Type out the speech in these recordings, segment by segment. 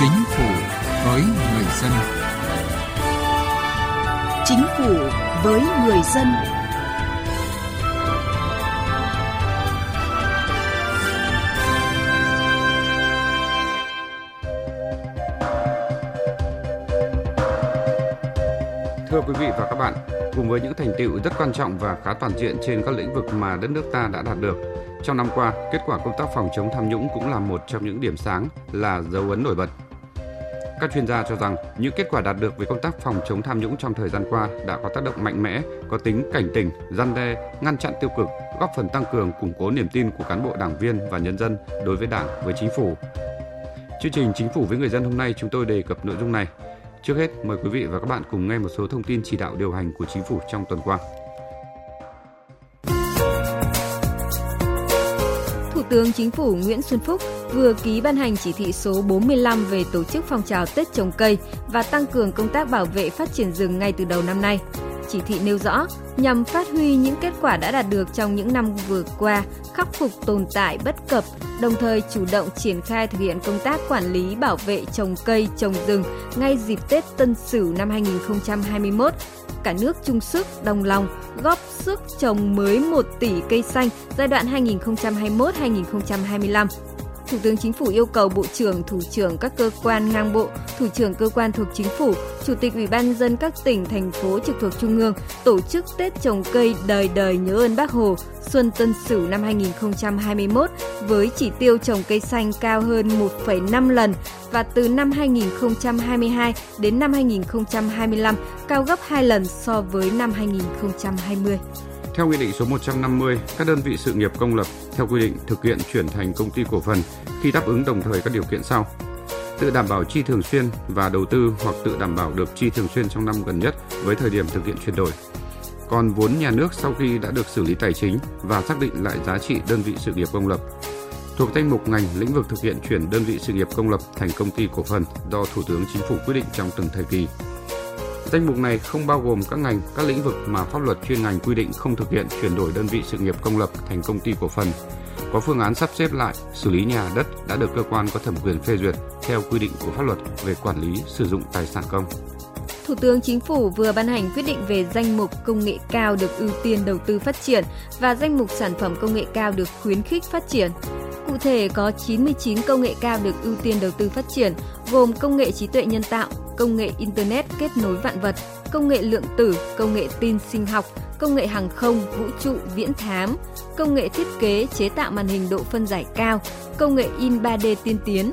Chính phủ với người dân. Chính phủ với người dân. Thưa quý vị và các bạn, cùng với những thành tựu rất quan trọng và khá toàn diện trên các lĩnh vực mà đất nước ta đã đạt được, trong năm qua, kết quả công tác phòng chống tham nhũng cũng là một trong những điểm sáng là dấu ấn nổi bật. Các chuyên gia cho rằng những kết quả đạt được về công tác phòng chống tham nhũng trong thời gian qua đã có tác động mạnh mẽ, có tính cảnh tỉnh, gian đe, ngăn chặn tiêu cực, góp phần tăng cường củng cố niềm tin của cán bộ đảng viên và nhân dân đối với Đảng, với chính phủ. Chương trình Chính phủ với người dân hôm nay chúng tôi đề cập nội dung này. Trước hết, mời quý vị và các bạn cùng nghe một số thông tin chỉ đạo điều hành của chính phủ trong tuần qua. Thủ tướng Chính phủ Nguyễn Xuân Phúc vừa ký ban hành chỉ thị số 45 về tổ chức phong trào Tết trồng cây và tăng cường công tác bảo vệ phát triển rừng ngay từ đầu năm nay. Chỉ thị nêu rõ, nhằm phát huy những kết quả đã đạt được trong những năm vừa qua, khắc phục tồn tại bất cập, đồng thời chủ động triển khai thực hiện công tác quản lý bảo vệ trồng cây, trồng rừng ngay dịp Tết Tân Sửu năm 2021 cả nước chung sức, đồng lòng, góp sức trồng mới 1 tỷ cây xanh giai đoạn 2021-2025. Thủ tướng Chính phủ yêu cầu Bộ trưởng, Thủ trưởng các cơ quan ngang bộ, Thủ trưởng cơ quan thuộc Chính phủ, Chủ tịch Ủy ban dân các tỉnh, thành phố trực thuộc Trung ương tổ chức Tết trồng cây đời đời nhớ ơn Bác Hồ Xuân Tân Sửu năm 2021 với chỉ tiêu trồng cây xanh cao hơn 1,5 lần và từ năm 2022 đến năm 2025 cao gấp 2 lần so với năm 2020. Theo Nghị định số 150, các đơn vị sự nghiệp công lập theo quy định thực hiện chuyển thành công ty cổ phần khi đáp ứng đồng thời các điều kiện sau. Tự đảm bảo chi thường xuyên và đầu tư hoặc tự đảm bảo được chi thường xuyên trong năm gần nhất với thời điểm thực hiện chuyển đổi. Còn vốn nhà nước sau khi đã được xử lý tài chính và xác định lại giá trị đơn vị sự nghiệp công lập, thuộc danh mục ngành lĩnh vực thực hiện chuyển đơn vị sự nghiệp công lập thành công ty cổ phần do Thủ tướng Chính phủ quyết định trong từng thời kỳ. Danh mục này không bao gồm các ngành, các lĩnh vực mà pháp luật chuyên ngành quy định không thực hiện chuyển đổi đơn vị sự nghiệp công lập thành công ty cổ phần. Có phương án sắp xếp lại, xử lý nhà đất đã được cơ quan có thẩm quyền phê duyệt theo quy định của pháp luật về quản lý sử dụng tài sản công. Thủ tướng Chính phủ vừa ban hành quyết định về danh mục công nghệ cao được ưu tiên đầu tư phát triển và danh mục sản phẩm công nghệ cao được khuyến khích phát triển. Cụ thể có 99 công nghệ cao được ưu tiên đầu tư phát triển, gồm công nghệ trí tuệ nhân tạo, công nghệ Internet kết nối vạn vật, công nghệ lượng tử, công nghệ tin sinh học, công nghệ hàng không, vũ trụ, viễn thám, công nghệ thiết kế, chế tạo màn hình độ phân giải cao, công nghệ in 3D tiên tiến.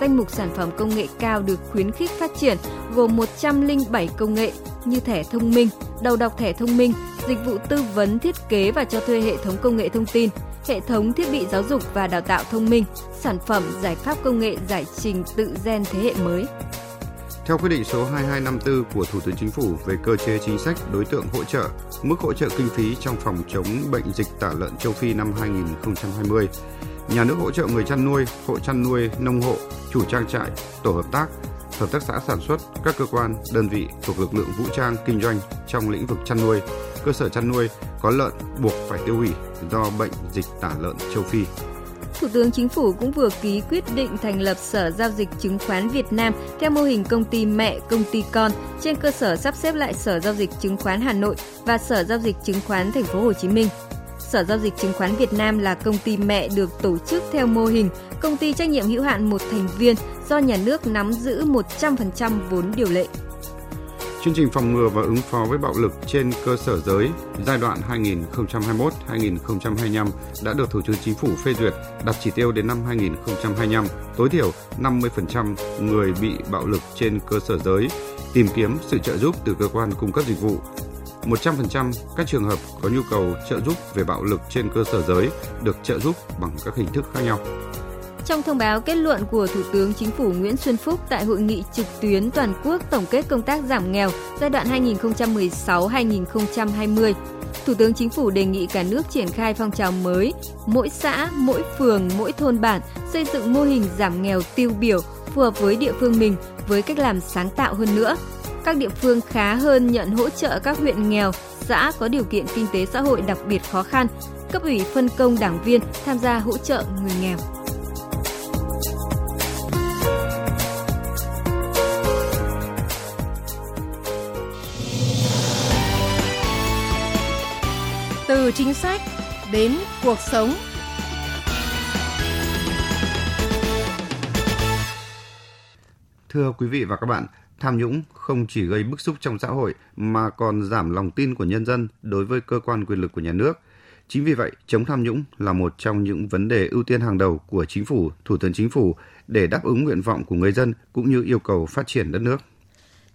Danh mục sản phẩm công nghệ cao được khuyến khích phát triển gồm 107 công nghệ như thẻ thông minh, đầu đọc thẻ thông minh, dịch vụ tư vấn thiết kế và cho thuê hệ thống công nghệ thông tin, hệ thống thiết bị giáo dục và đào tạo thông minh, sản phẩm giải pháp công nghệ giải trình tự gen thế hệ mới. Theo quyết định số 2254 của Thủ tướng Chính phủ về cơ chế chính sách đối tượng hỗ trợ, mức hỗ trợ kinh phí trong phòng chống bệnh dịch tả lợn châu Phi năm 2020, nhà nước hỗ trợ người chăn nuôi, hộ chăn nuôi, nông hộ, chủ trang trại, tổ hợp tác, hợp tác xã sản xuất, các cơ quan, đơn vị thuộc lực lượng vũ trang kinh doanh trong lĩnh vực chăn nuôi, cơ sở chăn nuôi có lợn buộc phải tiêu hủy do bệnh dịch tả lợn châu Phi. Thủ tướng Chính phủ cũng vừa ký quyết định thành lập Sở Giao dịch Chứng khoán Việt Nam theo mô hình công ty mẹ, công ty con trên cơ sở sắp xếp lại Sở Giao dịch Chứng khoán Hà Nội và Sở Giao dịch Chứng khoán Thành phố Hồ Chí Minh. Sở Giao dịch Chứng khoán Việt Nam là công ty mẹ được tổ chức theo mô hình công ty trách nhiệm hữu hạn một thành viên do nhà nước nắm giữ 100% vốn điều lệ. Chương trình phòng ngừa và ứng phó với bạo lực trên cơ sở giới giai đoạn 2021-2025 đã được Thủ tướng Chính phủ phê duyệt đặt chỉ tiêu đến năm 2025, tối thiểu 50% người bị bạo lực trên cơ sở giới tìm kiếm sự trợ giúp từ cơ quan cung cấp dịch vụ 100% các trường hợp có nhu cầu trợ giúp về bạo lực trên cơ sở giới được trợ giúp bằng các hình thức khác nhau. Trong thông báo kết luận của Thủ tướng Chính phủ Nguyễn Xuân Phúc tại hội nghị trực tuyến toàn quốc tổng kết công tác giảm nghèo giai đoạn 2016-2020, Thủ tướng Chính phủ đề nghị cả nước triển khai phong trào mới, mỗi xã, mỗi phường, mỗi thôn bản xây dựng mô hình giảm nghèo tiêu biểu phù hợp với địa phương mình với cách làm sáng tạo hơn nữa. Các địa phương khá hơn nhận hỗ trợ các huyện nghèo, xã có điều kiện kinh tế xã hội đặc biệt khó khăn, cấp ủy phân công đảng viên tham gia hỗ trợ người nghèo. Từ chính sách đến cuộc sống. Thưa quý vị và các bạn, tham nhũng không chỉ gây bức xúc trong xã hội mà còn giảm lòng tin của nhân dân đối với cơ quan quyền lực của nhà nước. Chính vì vậy, chống tham nhũng là một trong những vấn đề ưu tiên hàng đầu của chính phủ, thủ tướng chính phủ để đáp ứng nguyện vọng của người dân cũng như yêu cầu phát triển đất nước.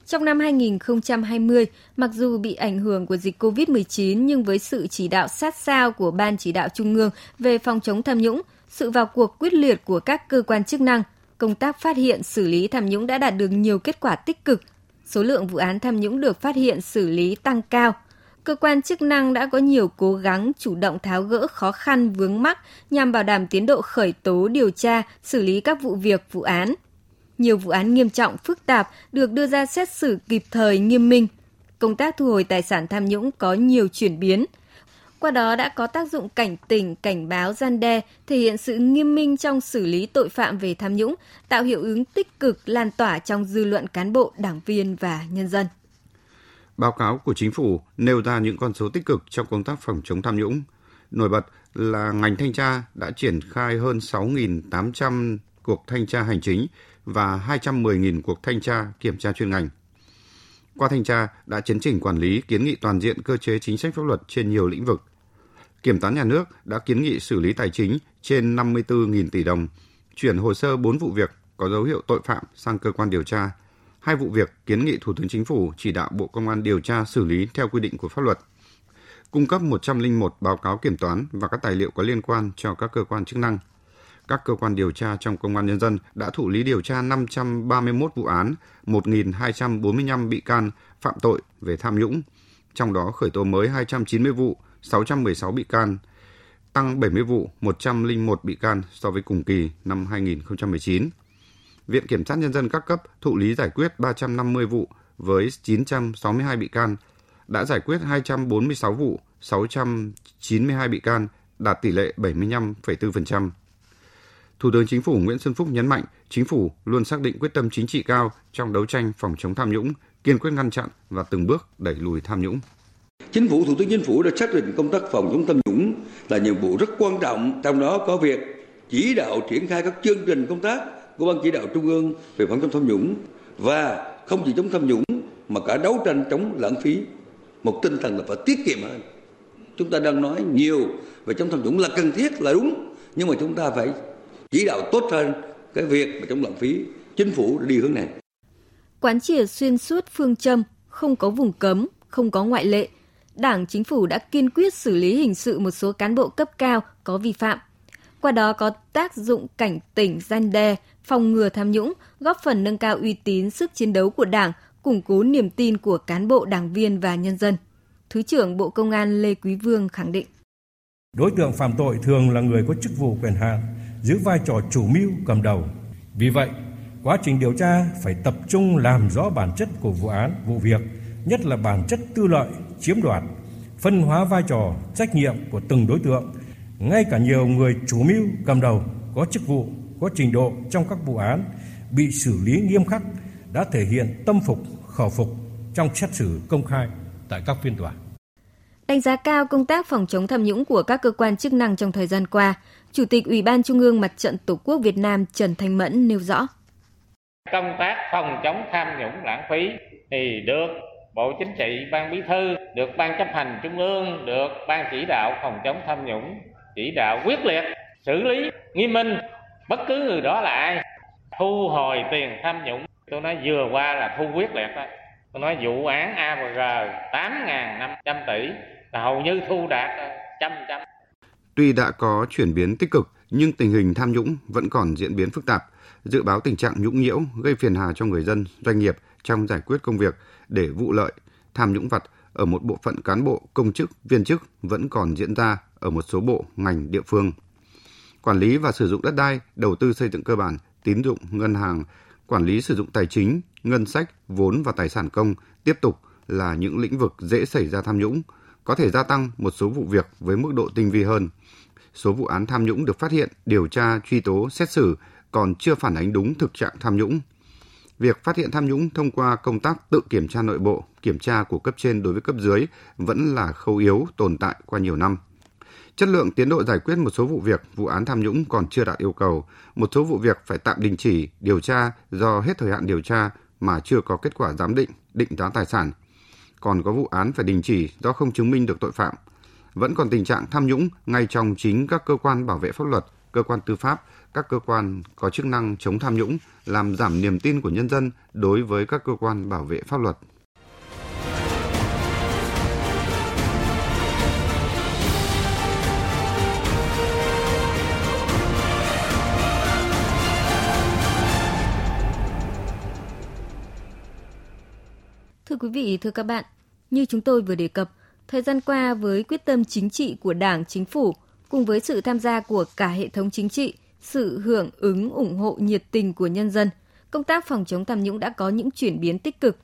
Trong năm 2020, mặc dù bị ảnh hưởng của dịch COVID-19 nhưng với sự chỉ đạo sát sao của Ban chỉ đạo Trung ương về phòng chống tham nhũng, sự vào cuộc quyết liệt của các cơ quan chức năng, công tác phát hiện xử lý tham nhũng đã đạt được nhiều kết quả tích cực. Số lượng vụ án tham nhũng được phát hiện xử lý tăng cao. Cơ quan chức năng đã có nhiều cố gắng chủ động tháo gỡ khó khăn vướng mắc nhằm bảo đảm tiến độ khởi tố điều tra, xử lý các vụ việc, vụ án. Nhiều vụ án nghiêm trọng, phức tạp được đưa ra xét xử kịp thời nghiêm minh. Công tác thu hồi tài sản tham nhũng có nhiều chuyển biến – qua đó đã có tác dụng cảnh tỉnh, cảnh báo gian đe, thể hiện sự nghiêm minh trong xử lý tội phạm về tham nhũng, tạo hiệu ứng tích cực lan tỏa trong dư luận cán bộ, đảng viên và nhân dân. Báo cáo của chính phủ nêu ra những con số tích cực trong công tác phòng chống tham nhũng. Nổi bật là ngành thanh tra đã triển khai hơn 6.800 cuộc thanh tra hành chính và 210.000 cuộc thanh tra kiểm tra chuyên ngành. Qua thanh tra đã chấn chỉnh quản lý kiến nghị toàn diện cơ chế chính sách pháp luật trên nhiều lĩnh vực. Kiểm toán nhà nước đã kiến nghị xử lý tài chính trên 54.000 tỷ đồng, chuyển hồ sơ 4 vụ việc có dấu hiệu tội phạm sang cơ quan điều tra. Hai vụ việc kiến nghị Thủ tướng Chính phủ chỉ đạo Bộ Công an điều tra xử lý theo quy định của pháp luật. Cung cấp 101 báo cáo kiểm toán và các tài liệu có liên quan cho các cơ quan chức năng – các cơ quan điều tra trong Công an Nhân dân đã thụ lý điều tra 531 vụ án, 1.245 bị can phạm tội về tham nhũng, trong đó khởi tố mới 290 vụ, 616 bị can, tăng 70 vụ, 101 bị can so với cùng kỳ năm 2019. Viện Kiểm sát Nhân dân các cấp thụ lý giải quyết 350 vụ với 962 bị can, đã giải quyết 246 vụ, 692 bị can, đạt tỷ lệ 75,4%. Thủ tướng Chính phủ Nguyễn Xuân Phúc nhấn mạnh, Chính phủ luôn xác định quyết tâm chính trị cao trong đấu tranh phòng chống tham nhũng, kiên quyết ngăn chặn và từng bước đẩy lùi tham nhũng. Chính phủ, Thủ tướng Chính phủ đã xác định công tác phòng chống tham nhũng là nhiệm vụ rất quan trọng, trong đó có việc chỉ đạo triển khai các chương trình công tác của Ban chỉ đạo Trung ương về phòng chống tham nhũng và không chỉ chống tham nhũng mà cả đấu tranh chống lãng phí. Một tinh thần là phải tiết kiệm hơn. Chúng ta đang nói nhiều về chống tham nhũng là cần thiết là đúng, nhưng mà chúng ta phải chỉ đạo tốt hơn cái việc mà chống lãng phí chính phủ đi hướng này. Quán triệt xuyên suốt phương châm không có vùng cấm không có ngoại lệ đảng chính phủ đã kiên quyết xử lý hình sự một số cán bộ cấp cao có vi phạm. Qua đó có tác dụng cảnh tỉnh gian đe phòng ngừa tham nhũng góp phần nâng cao uy tín sức chiến đấu của đảng củng cố niềm tin của cán bộ đảng viên và nhân dân. Thứ trưởng bộ công an lê quý vương khẳng định. Đối tượng phạm tội thường là người có chức vụ quyền hạn giữ vai trò chủ mưu cầm đầu. Vì vậy, quá trình điều tra phải tập trung làm rõ bản chất của vụ án, vụ việc, nhất là bản chất tư lợi, chiếm đoạt, phân hóa vai trò, trách nhiệm của từng đối tượng, ngay cả nhiều người chủ mưu cầm đầu có chức vụ, có trình độ trong các vụ án bị xử lý nghiêm khắc đã thể hiện tâm phục, khẩu phục trong xét xử công khai tại các phiên tòa. Đánh giá cao công tác phòng chống tham nhũng của các cơ quan chức năng trong thời gian qua, Chủ tịch Ủy ban Trung ương Mặt trận Tổ quốc Việt Nam Trần Thanh Mẫn nêu rõ. Công tác phòng chống tham nhũng lãng phí thì được Bộ Chính trị, Ban Bí thư, được Ban chấp hành Trung ương, được Ban chỉ đạo phòng chống tham nhũng chỉ đạo quyết liệt, xử lý nghiêm minh bất cứ người đó là ai thu hồi tiền tham nhũng. Tôi nói vừa qua là thu quyết liệt đó. Tôi nói vụ án AVG 8.500 tỷ là hầu như thu đạt ờ, trăm trăm Tuy đã có chuyển biến tích cực, nhưng tình hình tham nhũng vẫn còn diễn biến phức tạp. Dự báo tình trạng nhũng nhiễu gây phiền hà cho người dân, doanh nghiệp trong giải quyết công việc để vụ lợi, tham nhũng vặt ở một bộ phận cán bộ, công chức, viên chức vẫn còn diễn ra ở một số bộ, ngành, địa phương. Quản lý và sử dụng đất đai, đầu tư xây dựng cơ bản, tín dụng, ngân hàng, quản lý sử dụng tài chính, ngân sách, vốn và tài sản công tiếp tục là những lĩnh vực dễ xảy ra tham nhũng, có thể gia tăng một số vụ việc với mức độ tinh vi hơn – số vụ án tham nhũng được phát hiện, điều tra, truy tố, xét xử còn chưa phản ánh đúng thực trạng tham nhũng. việc phát hiện tham nhũng thông qua công tác tự kiểm tra nội bộ, kiểm tra của cấp trên đối với cấp dưới vẫn là khâu yếu tồn tại qua nhiều năm. Chất lượng tiến độ giải quyết một số vụ việc, vụ án tham nhũng còn chưa đạt yêu cầu, một số vụ việc phải tạm đình chỉ điều tra do hết thời hạn điều tra mà chưa có kết quả giám định, định giá tài sản. Còn có vụ án phải đình chỉ do không chứng minh được tội phạm. Vẫn còn tình trạng tham nhũng ngay trong chính các cơ quan bảo vệ pháp luật, cơ quan tư pháp, các cơ quan có chức năng chống tham nhũng, làm giảm niềm tin của nhân dân đối với các cơ quan bảo vệ pháp luật. Quý vị, thưa các bạn, như chúng tôi vừa đề cập, thời gian qua với quyết tâm chính trị của Đảng, Chính phủ, cùng với sự tham gia của cả hệ thống chính trị, sự hưởng ứng ủng hộ nhiệt tình của nhân dân, công tác phòng chống tham nhũng đã có những chuyển biến tích cực.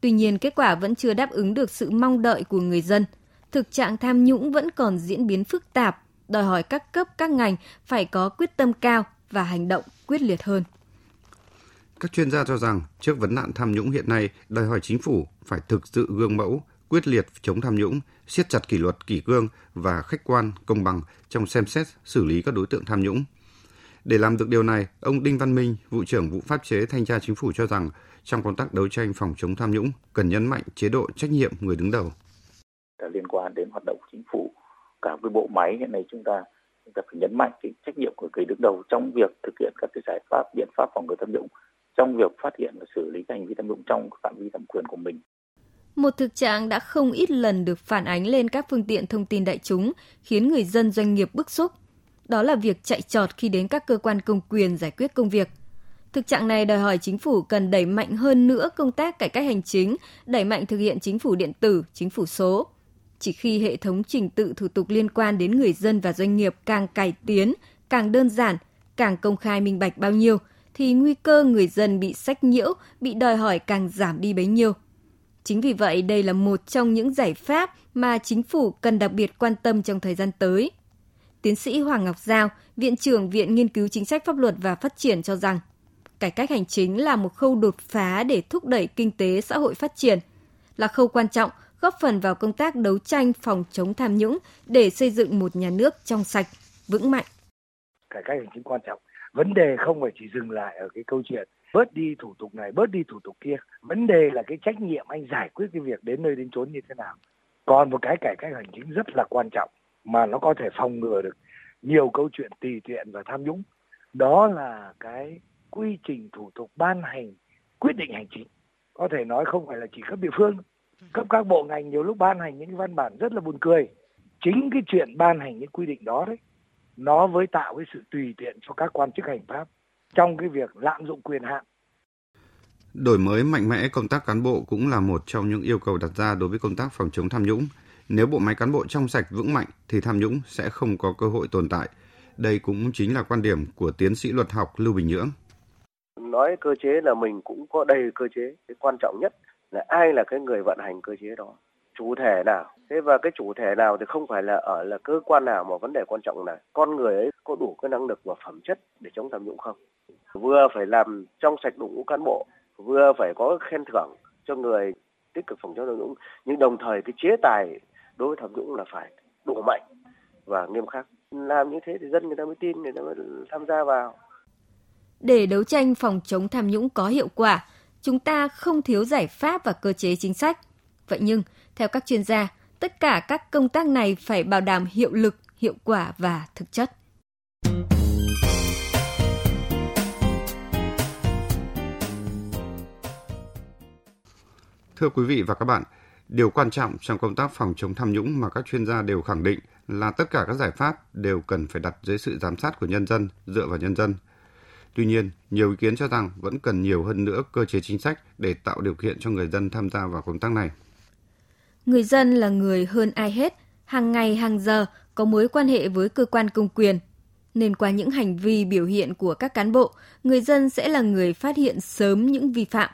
Tuy nhiên, kết quả vẫn chưa đáp ứng được sự mong đợi của người dân. Thực trạng tham nhũng vẫn còn diễn biến phức tạp, đòi hỏi các cấp các ngành phải có quyết tâm cao và hành động quyết liệt hơn. Các chuyên gia cho rằng trước vấn nạn tham nhũng hiện nay đòi hỏi chính phủ phải thực sự gương mẫu, quyết liệt chống tham nhũng, siết chặt kỷ luật kỷ cương và khách quan, công bằng trong xem xét xử lý các đối tượng tham nhũng. Để làm được điều này, ông Đinh Văn Minh, vụ trưởng vụ pháp chế thanh tra chính phủ cho rằng trong công tác đấu tranh phòng chống tham nhũng cần nhấn mạnh chế độ trách nhiệm người đứng đầu. Liên quan đến hoạt động của chính phủ, cả cái bộ máy hiện nay chúng ta chúng ta phải nhấn mạnh cái trách nhiệm của người đứng đầu trong việc thực hiện các cái giải pháp biện pháp phòng ngừa tham nhũng trong việc phát hiện và xử lý hành vi tham nhũng trong phạm vi thẩm quyền của mình. Một thực trạng đã không ít lần được phản ánh lên các phương tiện thông tin đại chúng, khiến người dân doanh nghiệp bức xúc. Đó là việc chạy trọt khi đến các cơ quan công quyền giải quyết công việc. Thực trạng này đòi hỏi chính phủ cần đẩy mạnh hơn nữa công tác cải cách hành chính, đẩy mạnh thực hiện chính phủ điện tử, chính phủ số. Chỉ khi hệ thống trình tự thủ tục liên quan đến người dân và doanh nghiệp càng cải tiến, càng đơn giản, càng công khai minh bạch bao nhiêu – thì nguy cơ người dân bị sách nhiễu, bị đòi hỏi càng giảm đi bấy nhiêu. Chính vì vậy, đây là một trong những giải pháp mà chính phủ cần đặc biệt quan tâm trong thời gian tới. Tiến sĩ Hoàng Ngọc Giao, Viện trưởng Viện Nghiên cứu Chính sách Pháp luật và Phát triển cho rằng, cải cách hành chính là một khâu đột phá để thúc đẩy kinh tế xã hội phát triển, là khâu quan trọng góp phần vào công tác đấu tranh phòng chống tham nhũng để xây dựng một nhà nước trong sạch, vững mạnh. Cải cách hành chính quan trọng vấn đề không phải chỉ dừng lại ở cái câu chuyện, bớt đi thủ tục này, bớt đi thủ tục kia. Vấn đề là cái trách nhiệm anh giải quyết cái việc đến nơi đến chốn như thế nào. Còn một cái cải cách hành chính rất là quan trọng mà nó có thể phòng ngừa được nhiều câu chuyện tùy tiện và tham nhũng. Đó là cái quy trình thủ tục ban hành quyết định hành chính. Có thể nói không phải là chỉ cấp địa phương. Cấp các bộ ngành nhiều lúc ban hành những văn bản rất là buồn cười. Chính cái chuyện ban hành những quy định đó đấy nó với tạo cái sự tùy tiện cho các quan chức hành pháp trong cái việc lạm dụng quyền hạn. Đổi mới mạnh mẽ công tác cán bộ cũng là một trong những yêu cầu đặt ra đối với công tác phòng chống tham nhũng. Nếu bộ máy cán bộ trong sạch vững mạnh thì tham nhũng sẽ không có cơ hội tồn tại. Đây cũng chính là quan điểm của tiến sĩ luật học Lưu Bình Nhưỡng. Nói cơ chế là mình cũng có đầy cơ chế. Cái quan trọng nhất là ai là cái người vận hành cơ chế đó chủ thể nào thế và cái chủ thể nào thì không phải là ở là cơ quan nào mà vấn đề quan trọng là con người ấy có đủ cái năng lực và phẩm chất để chống tham nhũng không? Vừa phải làm trong sạch đội ngũ cán bộ vừa phải có khen thưởng cho người tích cực phòng chống tham nhũng nhưng đồng thời cái chế tài đối với tham nhũng là phải đủ mạnh và nghiêm khắc. Làm như thế thì dân người ta mới tin người ta mới tham gia vào. Để đấu tranh phòng chống tham nhũng có hiệu quả chúng ta không thiếu giải pháp và cơ chế chính sách. Vậy nhưng theo các chuyên gia, tất cả các công tác này phải bảo đảm hiệu lực, hiệu quả và thực chất. Thưa quý vị và các bạn, điều quan trọng trong công tác phòng chống tham nhũng mà các chuyên gia đều khẳng định là tất cả các giải pháp đều cần phải đặt dưới sự giám sát của nhân dân, dựa vào nhân dân. Tuy nhiên, nhiều ý kiến cho rằng vẫn cần nhiều hơn nữa cơ chế chính sách để tạo điều kiện cho người dân tham gia vào công tác này. Người dân là người hơn ai hết, hàng ngày hàng giờ có mối quan hệ với cơ quan công quyền. Nên qua những hành vi biểu hiện của các cán bộ, người dân sẽ là người phát hiện sớm những vi phạm.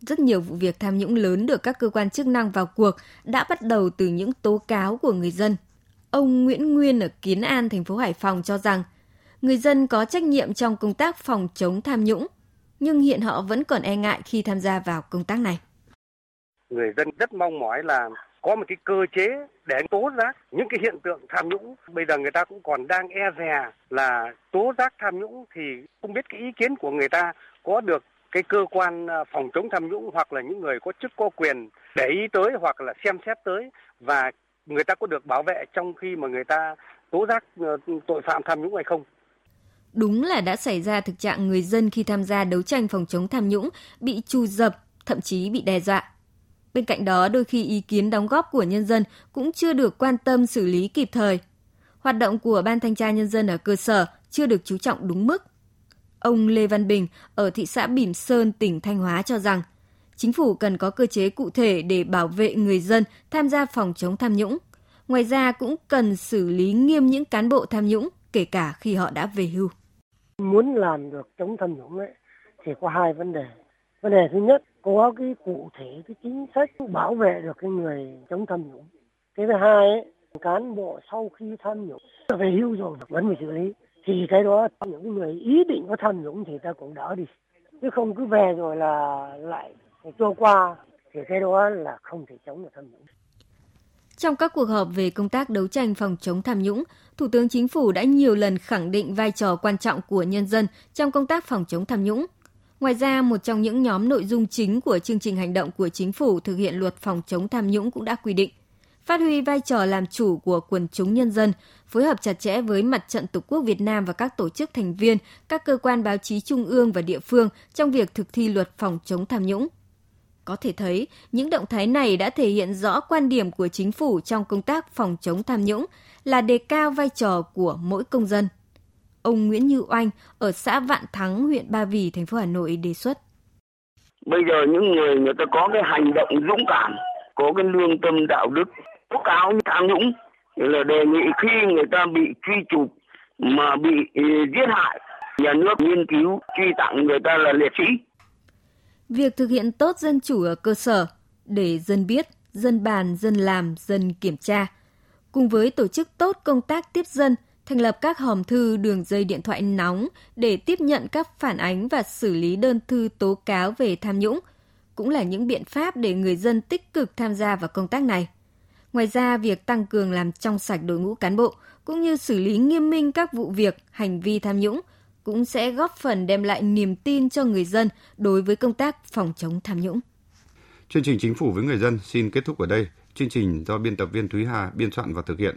Rất nhiều vụ việc tham nhũng lớn được các cơ quan chức năng vào cuộc đã bắt đầu từ những tố cáo của người dân. Ông Nguyễn Nguyên ở Kiến An, thành phố Hải Phòng cho rằng, người dân có trách nhiệm trong công tác phòng chống tham nhũng. nhưng hiện họ vẫn còn e ngại khi tham gia vào công tác này. Người dân rất mong mỏi là có một cái cơ chế để tố giác những cái hiện tượng tham nhũng. Bây giờ người ta cũng còn đang e dè là tố giác tham nhũng thì không biết cái ý kiến của người ta có được cái cơ quan à, phòng chống tham nhũng hoặc là những người có chức có quyền để ý tới hoặc là xem xét tới và người ta có được bảo vệ trong khi mà người ta tố giác ờ, tội phạm tham nhũng hay không. Đúng là đã xảy ra thực trạng người dân khi tham gia đấu tranh phòng chống tham nhũng bị trù dập, thậm chí bị đe dọa. Bên cạnh đó, đôi khi ý kiến đóng góp của nhân dân cũng chưa được quan tâm xử lý kịp thời. Hoạt động của Ban Thanh tra Nhân dân ở cơ sở chưa được chú trọng đúng mức. Ông Lê Văn Bình ở thị xã Bỉm Sơn, tỉnh Thanh Hóa cho rằng, chính phủ cần có cơ chế cụ thể để bảo vệ người dân tham gia phòng chống tham nhũng. Ngoài ra cũng cần xử lý nghiêm những cán bộ tham nhũng, kể cả khi họ đã về hưu. Muốn làm được chống tham nhũng ấy, thì có hai vấn đề. Vấn đề thứ nhất, có cái cụ thể cái chính sách bảo vệ được cái người chống tham nhũng. Cái thứ hai ấy, cán bộ sau khi tham nhũng về hưu rồi vẫn phải xử lý thì cái đó những người ý định có tham nhũng thì ta cũng đỡ đi chứ không cứ về rồi là lại cho qua thì cái đó là không thể chống được tham nhũng trong các cuộc họp về công tác đấu tranh phòng chống tham nhũng, Thủ tướng Chính phủ đã nhiều lần khẳng định vai trò quan trọng của nhân dân trong công tác phòng chống tham nhũng. Ngoài ra, một trong những nhóm nội dung chính của chương trình hành động của chính phủ thực hiện luật phòng chống tham nhũng cũng đã quy định phát huy vai trò làm chủ của quần chúng nhân dân, phối hợp chặt chẽ với Mặt trận Tổ quốc Việt Nam và các tổ chức thành viên, các cơ quan báo chí trung ương và địa phương trong việc thực thi luật phòng chống tham nhũng. Có thể thấy, những động thái này đã thể hiện rõ quan điểm của chính phủ trong công tác phòng chống tham nhũng là đề cao vai trò của mỗi công dân. Ông Nguyễn Như Oanh ở xã Vạn Thắng, huyện Ba Vì, thành phố Hà Nội đề xuất. Bây giờ những người người ta có cái hành động dũng cảm, có cái lương tâm đạo đức tố cáo tham nhũng là đề nghị khi người ta bị truy chụp mà bị ừ, giết hại nhà nước nghiên cứu truy tặng người ta là liệt sĩ. Việc thực hiện tốt dân chủ ở cơ sở để dân biết, dân bàn, dân làm, dân kiểm tra, cùng với tổ chức tốt công tác tiếp dân, thành lập các hòm thư đường dây điện thoại nóng để tiếp nhận các phản ánh và xử lý đơn thư tố cáo về tham nhũng, cũng là những biện pháp để người dân tích cực tham gia vào công tác này. Ngoài ra, việc tăng cường làm trong sạch đội ngũ cán bộ cũng như xử lý nghiêm minh các vụ việc, hành vi tham nhũng cũng sẽ góp phần đem lại niềm tin cho người dân đối với công tác phòng chống tham nhũng. Chương trình Chính phủ với người dân xin kết thúc ở đây. Chương trình do biên tập viên Thúy Hà biên soạn và thực hiện.